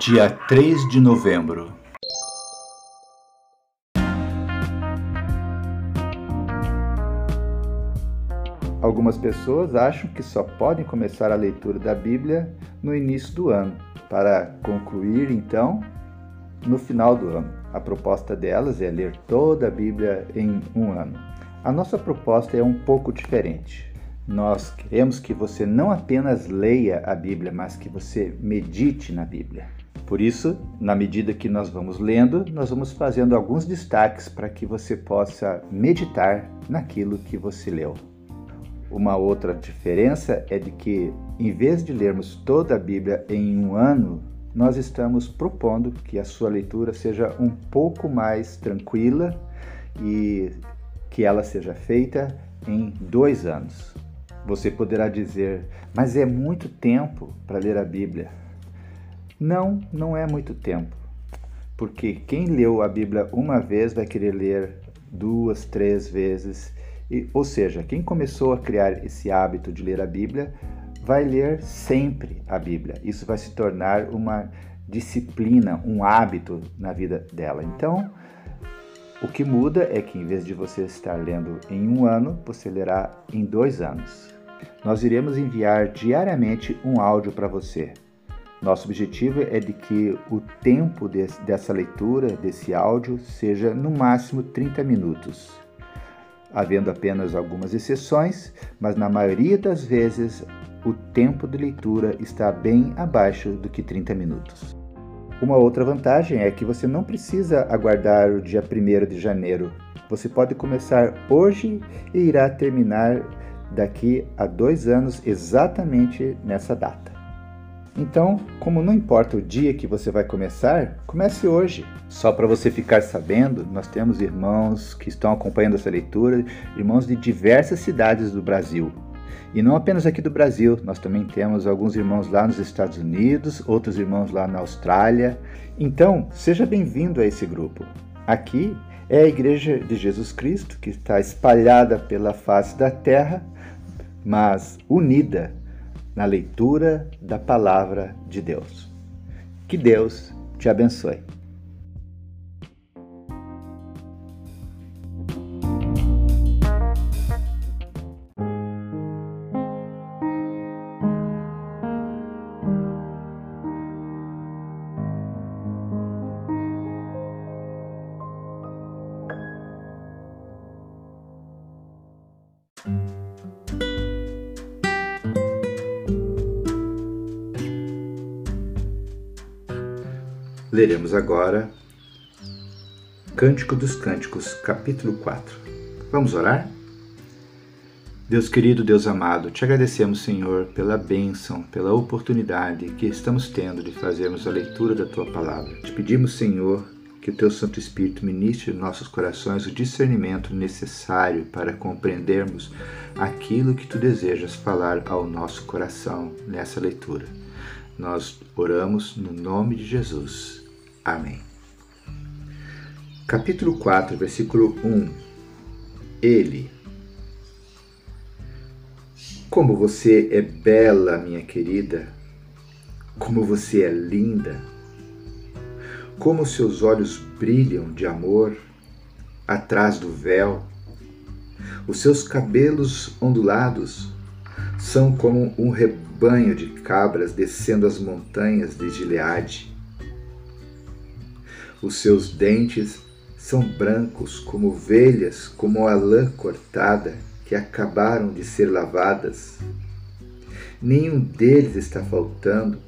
Dia 3 de novembro. Algumas pessoas acham que só podem começar a leitura da Bíblia no início do ano, para concluir então no final do ano. A proposta delas é ler toda a Bíblia em um ano. A nossa proposta é um pouco diferente. Nós queremos que você não apenas leia a Bíblia, mas que você medite na Bíblia. Por isso, na medida que nós vamos lendo, nós vamos fazendo alguns destaques para que você possa meditar naquilo que você leu. Uma outra diferença é de que, em vez de lermos toda a Bíblia em um ano, nós estamos propondo que a sua leitura seja um pouco mais tranquila e que ela seja feita em dois anos. Você poderá dizer, mas é muito tempo para ler a Bíblia. Não, não é muito tempo. Porque quem leu a Bíblia uma vez vai querer ler duas, três vezes. E, ou seja, quem começou a criar esse hábito de ler a Bíblia vai ler sempre a Bíblia. Isso vai se tornar uma disciplina, um hábito na vida dela. Então, o que muda é que em vez de você estar lendo em um ano, você lerá em dois anos nós iremos enviar diariamente um áudio para você. Nosso objetivo é de que o tempo desse, dessa leitura, desse áudio, seja no máximo 30 minutos, havendo apenas algumas exceções, mas na maioria das vezes o tempo de leitura está bem abaixo do que 30 minutos. Uma outra vantagem é que você não precisa aguardar o dia 1 de janeiro. Você pode começar hoje e irá terminar daqui a dois anos, exatamente nessa data. Então, como não importa o dia que você vai começar, comece hoje. Só para você ficar sabendo, nós temos irmãos que estão acompanhando essa leitura, irmãos de diversas cidades do Brasil. E não apenas aqui do Brasil, nós também temos alguns irmãos lá nos Estados Unidos, outros irmãos lá na Austrália. Então, seja bem-vindo a esse grupo. Aqui é a Igreja de Jesus Cristo, que está espalhada pela face da terra, mas unida na leitura da palavra de Deus. Que Deus te abençoe. Leremos agora Cântico dos Cânticos, capítulo 4. Vamos orar? Deus querido, Deus amado, te agradecemos, Senhor, pela bênção, pela oportunidade que estamos tendo de fazermos a leitura da tua palavra. Te pedimos, Senhor, que o teu Santo Espírito ministre em nossos corações o discernimento necessário para compreendermos aquilo que tu desejas falar ao nosso coração nessa leitura. Nós oramos no nome de Jesus. Amém. Capítulo 4, versículo 1. Ele. Como você é bela, minha querida. Como você é linda. Como seus olhos brilham de amor atrás do véu. Os seus cabelos ondulados são como um rebanho de cabras descendo as montanhas de Gileade. Os seus dentes são brancos como ovelhas, como a lã cortada que acabaram de ser lavadas. Nenhum deles está faltando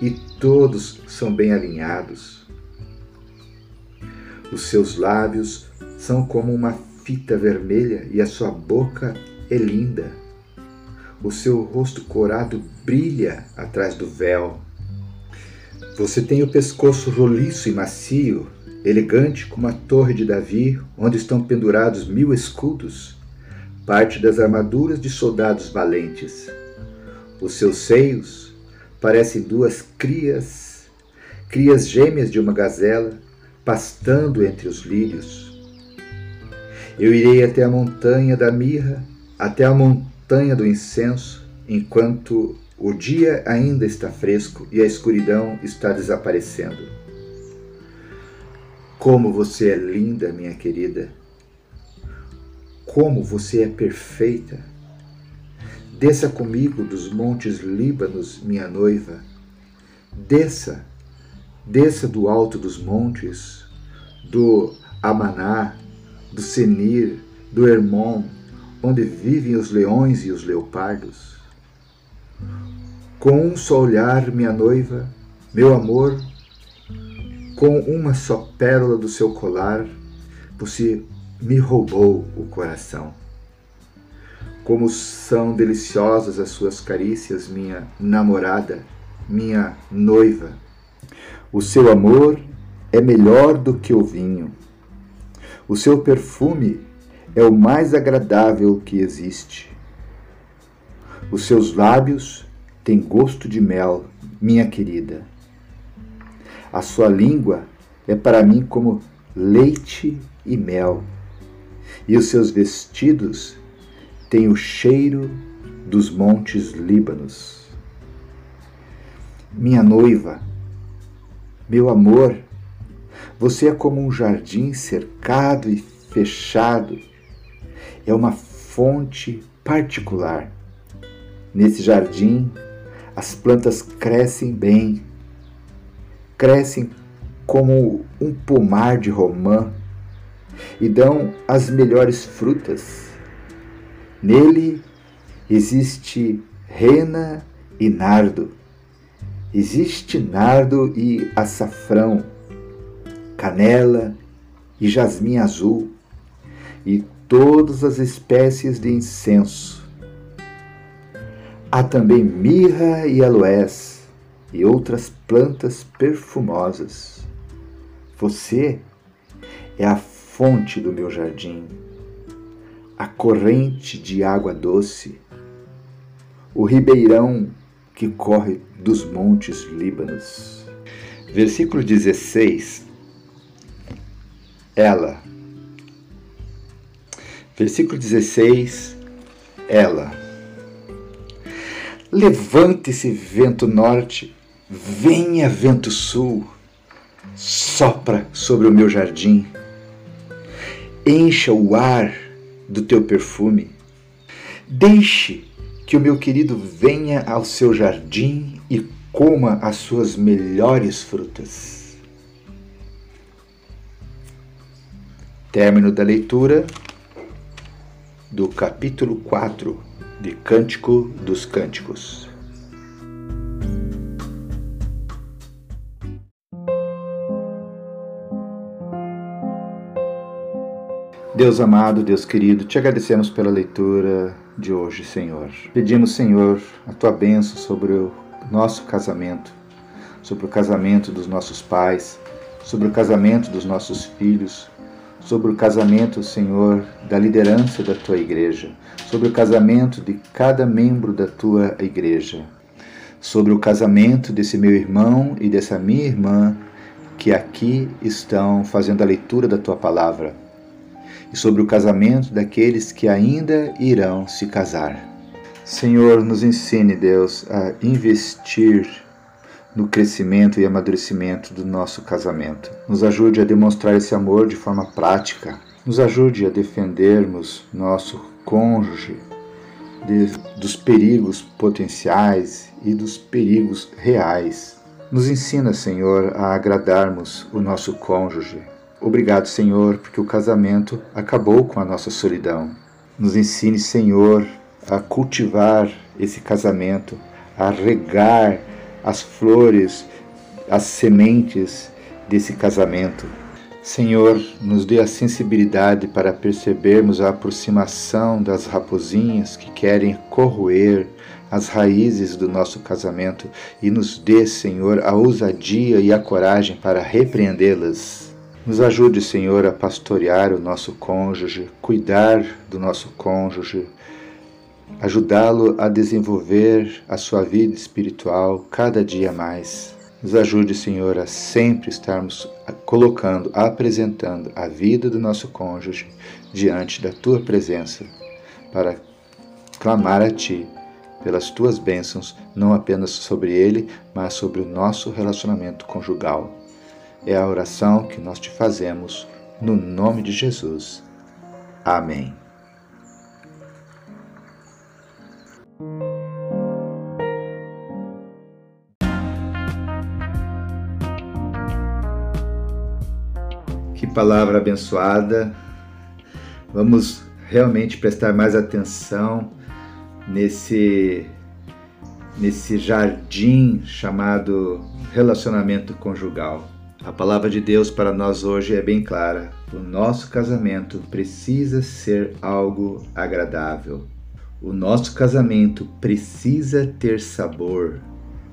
e todos são bem alinhados. Os seus lábios são como uma fita vermelha e a sua boca é linda. O seu rosto corado brilha atrás do véu. Você tem o pescoço roliço e macio, elegante como a torre de Davi, onde estão pendurados mil escudos, parte das armaduras de soldados valentes. Os seus seios parecem duas crias, crias gêmeas de uma gazela, pastando entre os lírios. Eu irei até a montanha da mirra, até a montanha do incenso, enquanto O dia ainda está fresco e a escuridão está desaparecendo. Como você é linda, minha querida. Como você é perfeita. Desça comigo dos montes Líbanos, minha noiva. Desça, desça do alto dos montes, do Amaná, do Senir, do Hermon, onde vivem os leões e os leopardos. Com um só olhar, minha noiva, meu amor, com uma só pérola do seu colar, você me roubou o coração. Como são deliciosas as suas carícias, minha namorada, minha noiva. O seu amor é melhor do que o vinho. O seu perfume é o mais agradável que existe. Os seus lábios têm gosto de mel, minha querida. A sua língua é para mim como leite e mel, e os seus vestidos têm o cheiro dos montes Líbanos. Minha noiva, meu amor, você é como um jardim cercado e fechado. É uma fonte particular. Nesse jardim, as plantas crescem bem, crescem como um pomar de romã e dão as melhores frutas. Nele existe rena e nardo, existe nardo e açafrão, canela e jasmim azul e todas as espécies de incenso. Há também mirra e aloés e outras plantas perfumosas. Você é a fonte do meu jardim, a corrente de água doce, o ribeirão que corre dos montes Líbanos. Versículo 16. Ela. Versículo 16. Ela. Levante-se, vento norte, venha, vento sul, sopra sobre o meu jardim, encha o ar do teu perfume, deixe que o meu querido venha ao seu jardim e coma as suas melhores frutas. Término da leitura do capítulo 4 de Cântico dos Cânticos. Deus amado, Deus querido, te agradecemos pela leitura de hoje, Senhor. Pedimos, Senhor, a tua bênção sobre o nosso casamento, sobre o casamento dos nossos pais, sobre o casamento dos nossos filhos, sobre o casamento, Senhor, da liderança da tua igreja, sobre o casamento de cada membro da tua igreja, sobre o casamento desse meu irmão e dessa minha irmã que aqui estão fazendo a leitura da tua palavra, e sobre o casamento daqueles que ainda irão se casar. Senhor, nos ensine, Deus, a investir no crescimento e amadurecimento do nosso casamento. Nos ajude a demonstrar esse amor de forma prática. Nos ajude a defendermos nosso cônjuge de, dos perigos potenciais e dos perigos reais. Nos ensina, Senhor, a agradarmos o nosso cônjuge. Obrigado, Senhor, porque o casamento acabou com a nossa solidão. Nos ensine, Senhor, a cultivar esse casamento, a regar as flores, as sementes desse casamento. Senhor, nos dê a sensibilidade para percebermos a aproximação das raposinhas que querem corroer as raízes do nosso casamento e nos dê, Senhor, a ousadia e a coragem para repreendê-las. Nos ajude, Senhor, a pastorear o nosso cônjuge, cuidar do nosso cônjuge, ajudá-lo a desenvolver a sua vida espiritual cada dia mais. Nos ajude, Senhor, a sempre estarmos colocando, apresentando a vida do nosso cônjuge diante da tua presença, para clamar a ti pelas tuas bênçãos, não apenas sobre ele, mas sobre o nosso relacionamento conjugal. É a oração que nós te fazemos no nome de Jesus. Amém. Que palavra abençoada. Vamos realmente prestar mais atenção nesse nesse jardim chamado relacionamento conjugal. A palavra de Deus para nós hoje é bem clara. O nosso casamento precisa ser algo agradável. O nosso casamento precisa ter sabor.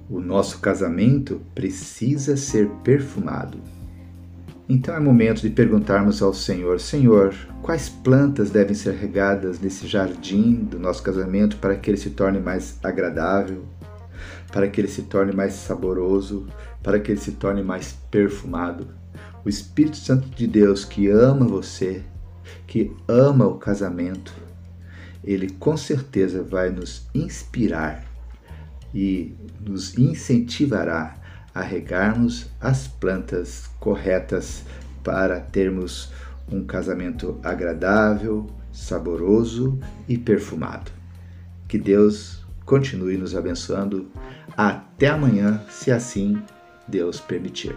O nosso casamento precisa ser perfumado. Então é momento de perguntarmos ao Senhor: Senhor, quais plantas devem ser regadas nesse jardim do nosso casamento para que ele se torne mais agradável, para que ele se torne mais saboroso, para que ele se torne mais perfumado? O Espírito Santo de Deus que ama você, que ama o casamento, ele com certeza vai nos inspirar e nos incentivará a regarmos as plantas corretas para termos um casamento agradável, saboroso e perfumado. Que Deus continue nos abençoando. Até amanhã, se assim Deus permitir.